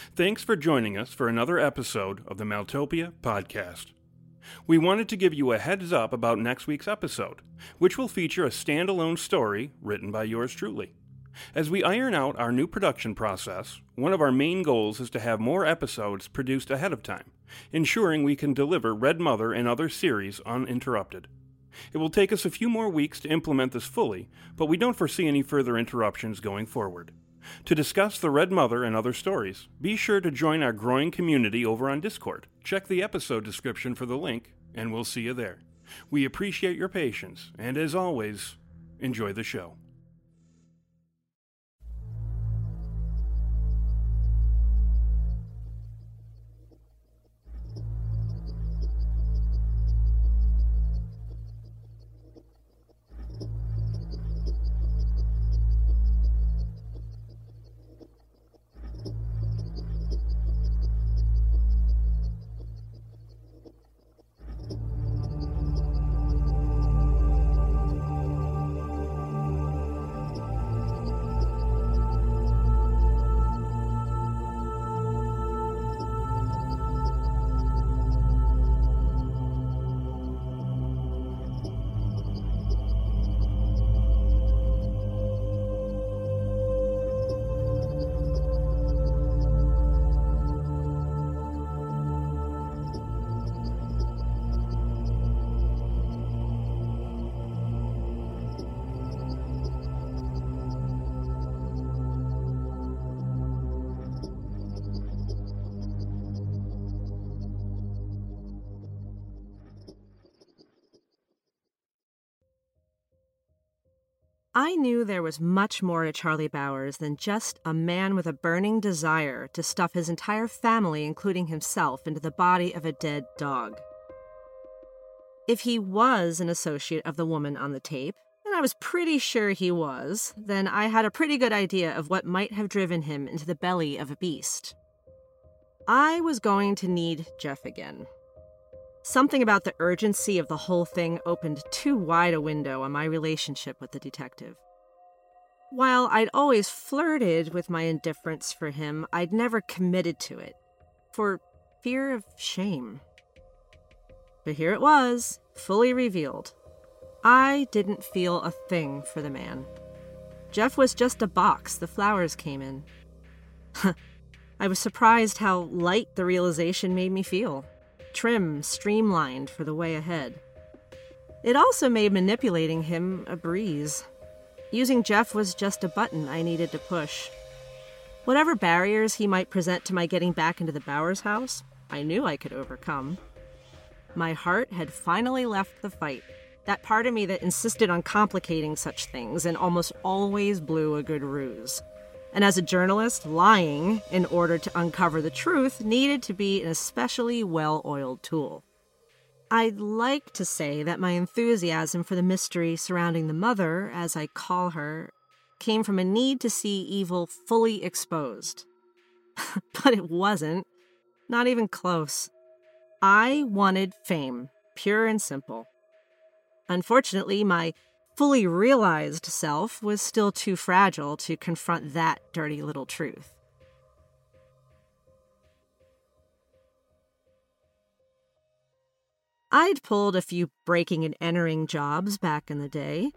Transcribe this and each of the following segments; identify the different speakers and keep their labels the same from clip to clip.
Speaker 1: Thanks for joining us for another episode of the Meltopia Podcast. We wanted to give you a heads up about next week's episode, which will feature a standalone story written by yours truly. As we iron out our new production process, one of our main goals is to have more episodes produced ahead of time, ensuring we can deliver Red Mother and other series uninterrupted. It will take us a few more weeks to implement this fully, but we don't foresee any further interruptions going forward. To discuss the Red Mother and other stories, be sure to join our growing community over on Discord. Check the episode description for the link, and we'll see you there. We appreciate your patience, and as always, enjoy the show.
Speaker 2: I knew there was much more to Charlie Bowers than just a man with a burning desire to stuff his entire family, including himself, into the body of a dead dog. If he was an associate of the woman on the tape, and I was pretty sure he was, then I had a pretty good idea of what might have driven him into the belly of a beast. I was going to need Jeff again. Something about the urgency of the whole thing opened too wide a window on my relationship with the detective. While I'd always flirted with my indifference for him, I'd never committed to it, for fear of shame. But here it was, fully revealed. I didn't feel a thing for the man. Jeff was just a box the flowers came in. I was surprised how light the realization made me feel trim, streamlined for the way ahead. It also made manipulating him a breeze. Using Jeff was just a button I needed to push. Whatever barriers he might present to my getting back into the Bowers house, I knew I could overcome. My heart had finally left the fight. That part of me that insisted on complicating such things and almost always blew a good ruse. And as a journalist, lying in order to uncover the truth needed to be an especially well oiled tool. I'd like to say that my enthusiasm for the mystery surrounding the mother, as I call her, came from a need to see evil fully exposed. but it wasn't. Not even close. I wanted fame, pure and simple. Unfortunately, my fully realized self was still too fragile to confront that dirty little truth. I'd pulled a few breaking and entering jobs back in the day.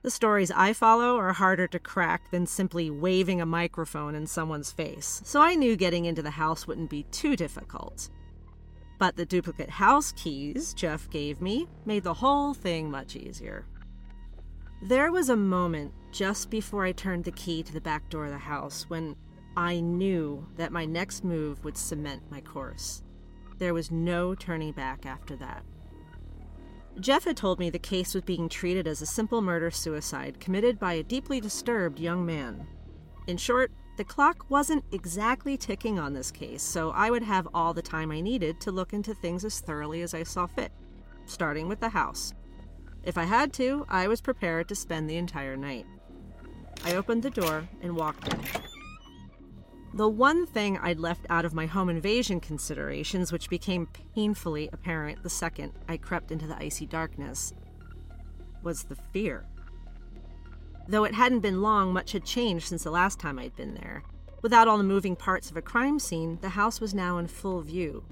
Speaker 2: The stories I follow are harder to crack than simply waving a microphone in someone's face, so I knew getting into the house wouldn't be too difficult. But the duplicate house keys Jeff gave me made the whole thing much easier. There was a moment just before I turned the key to the back door of the house when I knew that my next move would cement my course. There was no turning back after that. Jeff had told me the case was being treated as a simple murder suicide committed by a deeply disturbed young man. In short, the clock wasn't exactly ticking on this case, so I would have all the time I needed to look into things as thoroughly as I saw fit, starting with the house. If I had to, I was prepared to spend the entire night. I opened the door and walked in. The one thing I'd left out of my home invasion considerations, which became painfully apparent the second I crept into the icy darkness, was the fear. Though it hadn't been long, much had changed since the last time I'd been there. Without all the moving parts of a crime scene, the house was now in full view,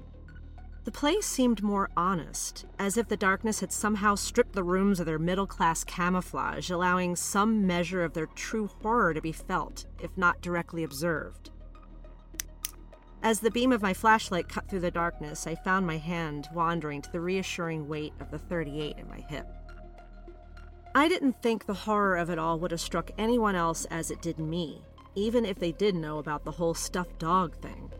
Speaker 2: the place seemed more honest, as if the darkness had somehow stripped the rooms of their middle class camouflage, allowing some measure of their true horror to be felt, if not directly observed. As the beam of my flashlight cut through the darkness, I found my hand wandering to the reassuring weight of the 38 in my hip. I didn't think the horror of it all would have struck anyone else as it did me, even if they did know about the whole stuffed dog thing.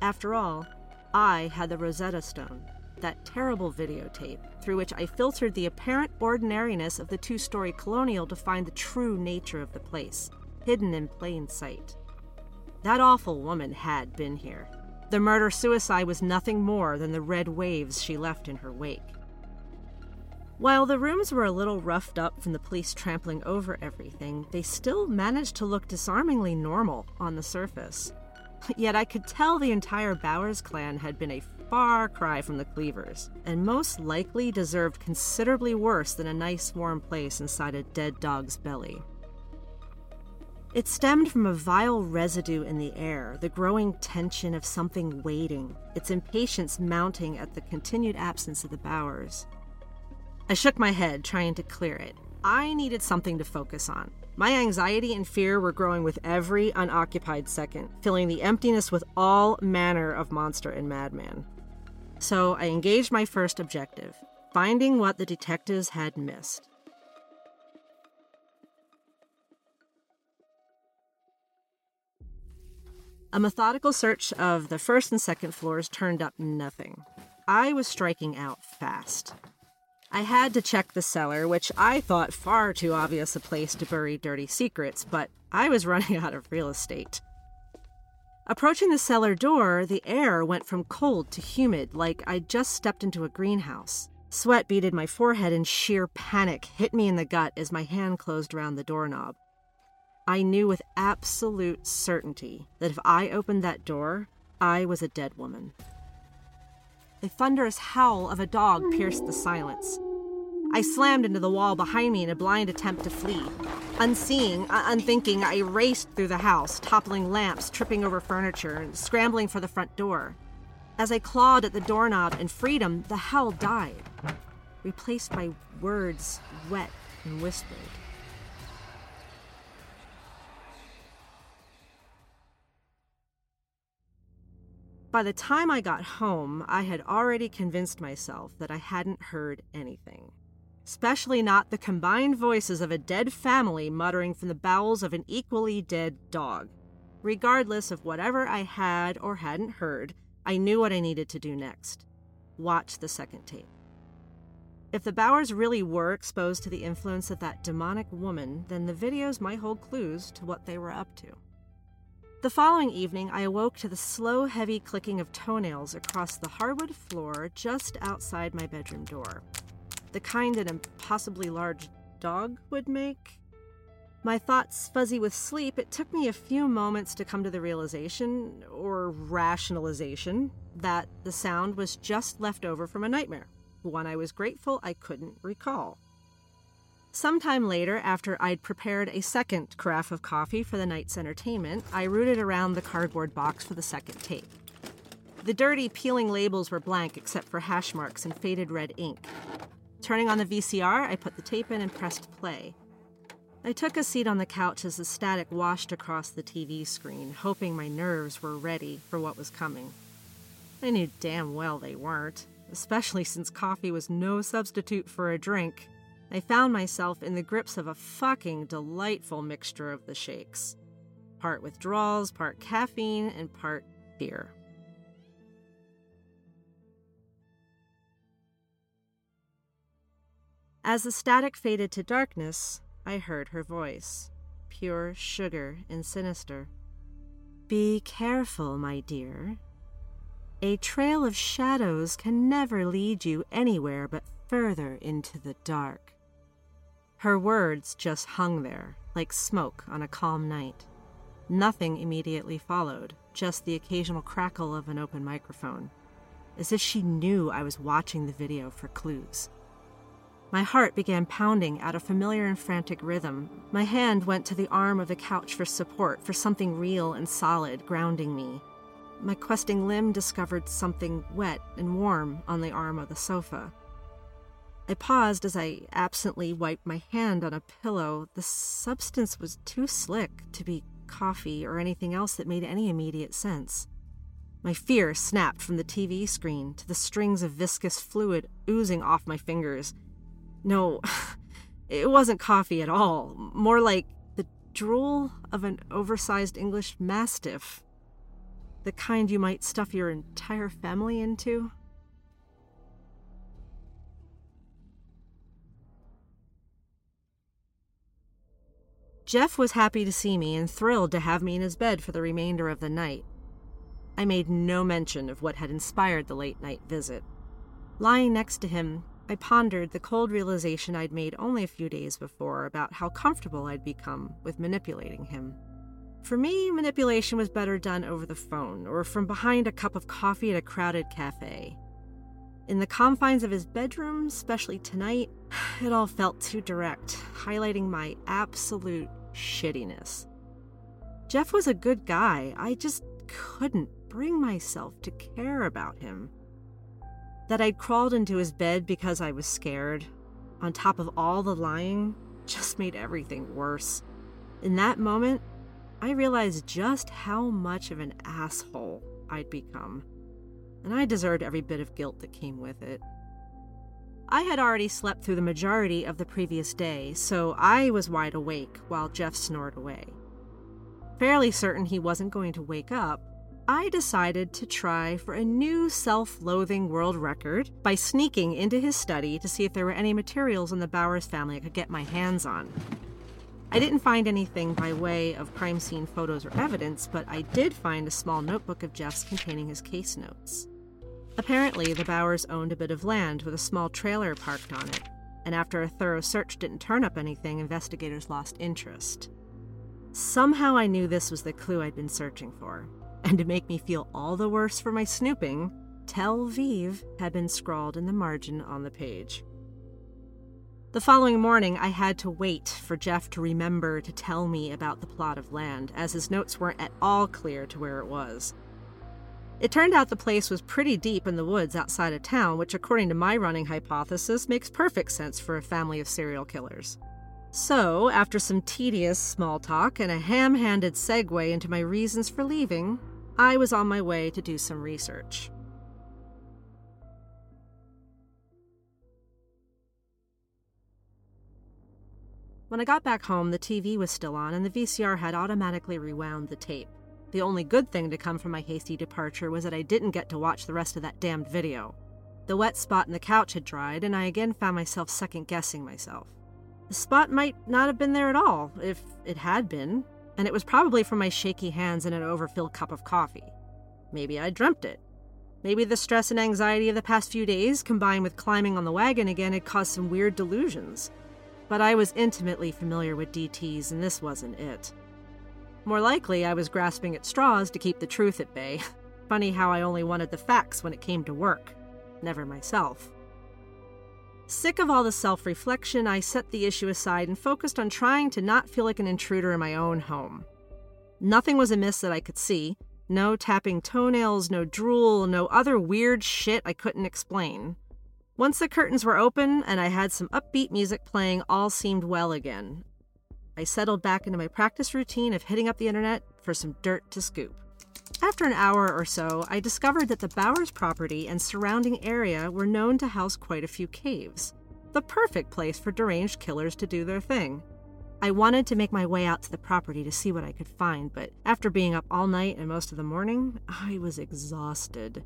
Speaker 2: After all, I had the Rosetta Stone, that terrible videotape through which I filtered the apparent ordinariness of the two story colonial to find the true nature of the place, hidden in plain sight. That awful woman had been here. The murder suicide was nothing more than the red waves she left in her wake. While the rooms were a little roughed up from the police trampling over everything, they still managed to look disarmingly normal on the surface. Yet I could tell the entire Bowers clan had been a far cry from the Cleavers, and most likely deserved considerably worse than a nice warm place inside a dead dog's belly. It stemmed from a vile residue in the air, the growing tension of something waiting, its impatience mounting at the continued absence of the Bowers. I shook my head, trying to clear it. I needed something to focus on. My anxiety and fear were growing with every unoccupied second, filling the emptiness with all manner of monster and madman. So I engaged my first objective finding what the detectives had missed. A methodical search of the first and second floors turned up nothing. I was striking out fast. I had to check the cellar, which I thought far too obvious a place to bury dirty secrets, but I was running out of real estate. Approaching the cellar door, the air went from cold to humid, like I'd just stepped into a greenhouse. Sweat beaded my forehead, and sheer panic hit me in the gut as my hand closed around the doorknob. I knew with absolute certainty that if I opened that door, I was a dead woman. The thunderous howl of a dog pierced the silence. I slammed into the wall behind me in a blind attempt to flee. Unseeing, uh, unthinking, I raced through the house, toppling lamps, tripping over furniture, and scrambling for the front door. As I clawed at the doorknob in freedom, the howl died, replaced by words wet and whispered. By the time I got home, I had already convinced myself that I hadn't heard anything especially not the combined voices of a dead family muttering from the bowels of an equally dead dog. Regardless of whatever I had or hadn't heard, I knew what I needed to do next watch the second tape. If the Bowers really were exposed to the influence of that demonic woman, then the videos might hold clues to what they were up to. The following evening, I awoke to the slow, heavy clicking of toenails across the hardwood floor just outside my bedroom door the kind an impossibly large dog would make. My thoughts fuzzy with sleep, it took me a few moments to come to the realization, or rationalization, that the sound was just left over from a nightmare, one I was grateful I couldn't recall. Sometime later, after I'd prepared a second carafe of coffee for the night's entertainment, I rooted around the cardboard box for the second tape. The dirty, peeling labels were blank except for hash marks and faded red ink. Turning on the VCR, I put the tape in and pressed play. I took a seat on the couch as the static washed across the TV screen, hoping my nerves were ready for what was coming. I knew damn well they weren't, especially since coffee was no substitute for a drink. I found myself in the grips of a fucking delightful mixture of the shakes part withdrawals, part caffeine, and part beer. As the static faded to darkness, I heard her voice, pure sugar and sinister. Be careful, my dear. A trail of shadows can never lead you anywhere but further into the dark. Her words just hung there, like smoke on a calm night. Nothing immediately followed, just the occasional crackle of an open microphone, as if she knew I was watching the video for clues. My heart began pounding at a familiar and frantic rhythm. My hand went to the arm of the couch for support, for something real and solid grounding me. My questing limb discovered something wet and warm on the arm of the sofa. I paused as I absently wiped my hand on a pillow. The substance was too slick to be coffee or anything else that made any immediate sense. My fear snapped from the TV screen to the strings of viscous fluid oozing off my fingers. No, it wasn't coffee at all. More like the drool of an oversized English mastiff. The kind you might stuff your entire family into. Jeff was happy to see me and thrilled to have me in his bed for the remainder of the night. I made no mention of what had inspired the late night visit. Lying next to him, I pondered the cold realization I'd made only a few days before about how comfortable I'd become with manipulating him. For me, manipulation was better done over the phone or from behind a cup of coffee at a crowded cafe. In the confines of his bedroom, especially tonight, it all felt too direct, highlighting my absolute shittiness. Jeff was a good guy. I just couldn't bring myself to care about him. That I'd crawled into his bed because I was scared, on top of all the lying, just made everything worse. In that moment, I realized just how much of an asshole I'd become, and I deserved every bit of guilt that came with it. I had already slept through the majority of the previous day, so I was wide awake while Jeff snored away. Fairly certain he wasn't going to wake up, I decided to try for a new self loathing world record by sneaking into his study to see if there were any materials in the Bowers family I could get my hands on. I didn't find anything by way of crime scene photos or evidence, but I did find a small notebook of Jeff's containing his case notes. Apparently, the Bowers owned a bit of land with a small trailer parked on it, and after a thorough search didn't turn up anything, investigators lost interest. Somehow I knew this was the clue I'd been searching for, and to make me feel all the worse for my snooping, Tel Vive had been scrawled in the margin on the page. The following morning, I had to wait for Jeff to remember to tell me about the plot of land, as his notes weren't at all clear to where it was. It turned out the place was pretty deep in the woods outside of town, which, according to my running hypothesis, makes perfect sense for a family of serial killers. So, after some tedious small talk and a ham handed segue into my reasons for leaving, I was on my way to do some research. When I got back home, the TV was still on and the VCR had automatically rewound the tape. The only good thing to come from my hasty departure was that I didn't get to watch the rest of that damned video. The wet spot in the couch had dried, and I again found myself second guessing myself. The spot might not have been there at all, if it had been, and it was probably from my shaky hands and an overfilled cup of coffee. Maybe I dreamt it. Maybe the stress and anxiety of the past few days, combined with climbing on the wagon again, had caused some weird delusions. But I was intimately familiar with DTs, and this wasn't it. More likely, I was grasping at straws to keep the truth at bay. Funny how I only wanted the facts when it came to work, never myself. Sick of all the self reflection, I set the issue aside and focused on trying to not feel like an intruder in my own home. Nothing was amiss that I could see no tapping toenails, no drool, no other weird shit I couldn't explain. Once the curtains were open and I had some upbeat music playing, all seemed well again. I settled back into my practice routine of hitting up the internet for some dirt to scoop. After an hour or so, I discovered that the Bowers property and surrounding area were known to house quite a few caves. The perfect place for deranged killers to do their thing. I wanted to make my way out to the property to see what I could find, but after being up all night and most of the morning, I was exhausted.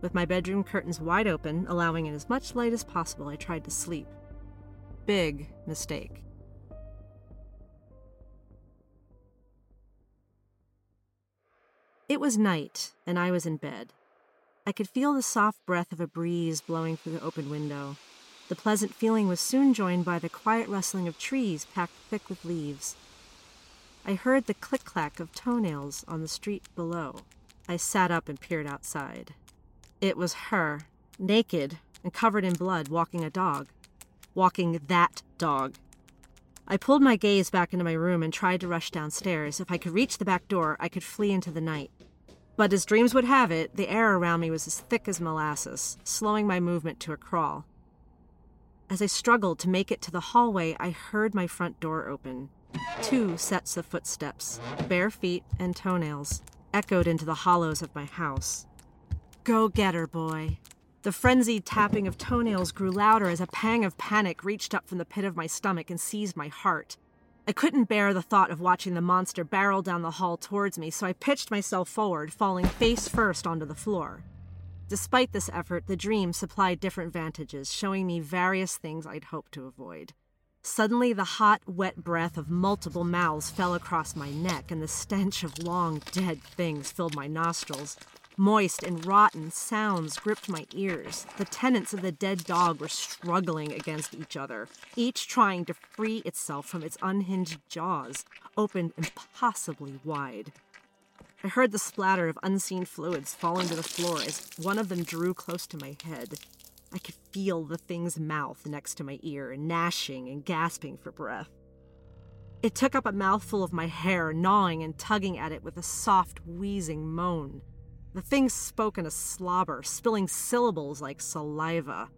Speaker 2: With my bedroom curtains wide open, allowing in as much light as possible, I tried to sleep. Big mistake. It was night, and I was in bed. I could feel the soft breath of a breeze blowing through the open window. The pleasant feeling was soon joined by the quiet rustling of trees packed thick with leaves. I heard the click clack of toenails on the street below. I sat up and peered outside. It was her, naked and covered in blood, walking a dog. Walking that dog. I pulled my gaze back into my room and tried to rush downstairs. If I could reach the back door, I could flee into the night. But as dreams would have it, the air around me was as thick as molasses, slowing my movement to a crawl. As I struggled to make it to the hallway, I heard my front door open. Two sets of footsteps, bare feet and toenails, echoed into the hollows of my house. Go get her, boy. The frenzied tapping of toenails grew louder as a pang of panic reached up from the pit of my stomach and seized my heart. I couldn't bear the thought of watching the monster barrel down the hall towards me, so I pitched myself forward, falling face first onto the floor. Despite this effort, the dream supplied different vantages, showing me various things I'd hoped to avoid. Suddenly, the hot, wet breath of multiple mouths fell across my neck, and the stench of long, dead things filled my nostrils. Moist and rotten sounds gripped my ears. The tenants of the dead dog were struggling against each other, each trying to free itself from its unhinged jaws, opened impossibly wide. I heard the splatter of unseen fluids falling to the floor as one of them drew close to my head. I could feel the thing's mouth next to my ear, gnashing and gasping for breath. It took up a mouthful of my hair, gnawing and tugging at it with a soft, wheezing moan. The thing spoke in a slobber, spilling syllables like saliva.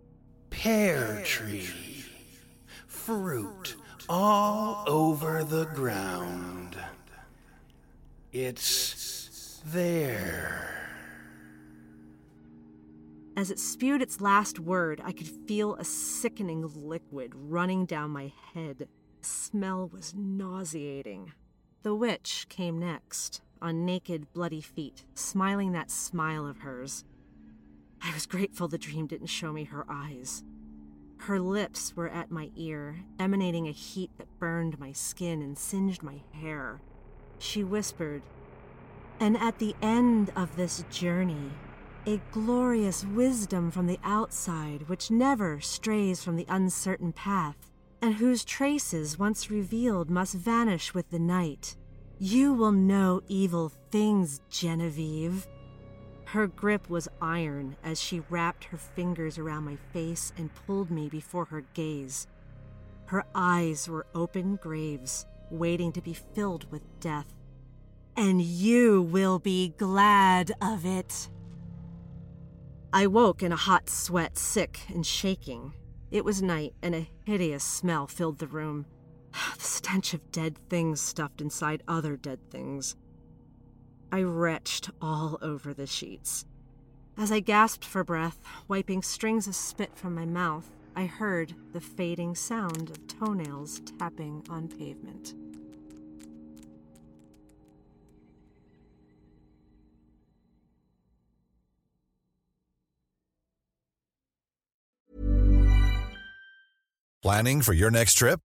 Speaker 3: Pear tree. Fruit all over the ground. It's there.
Speaker 2: As it spewed its last word, I could feel a sickening liquid running down my head. The smell was nauseating. The witch came next. On naked, bloody feet, smiling that smile of hers. I was grateful the dream didn't show me her eyes. Her lips were at my ear, emanating a heat that burned my skin and singed my hair. She whispered, And at the end of this journey, a glorious wisdom from the outside which never strays from the uncertain path, and whose traces, once revealed, must vanish with the night. You will know evil things, Genevieve. Her grip was iron as she wrapped her fingers around my face and pulled me before her gaze. Her eyes were open graves, waiting to be filled with death. And you will be glad of it. I woke in a hot sweat, sick and shaking. It was night, and a hideous smell filled the room. The stench of dead things stuffed inside other dead things. I retched all over the sheets. As I gasped for breath, wiping strings of spit from my mouth, I heard the fading sound of toenails tapping on pavement.
Speaker 4: Planning for your next trip?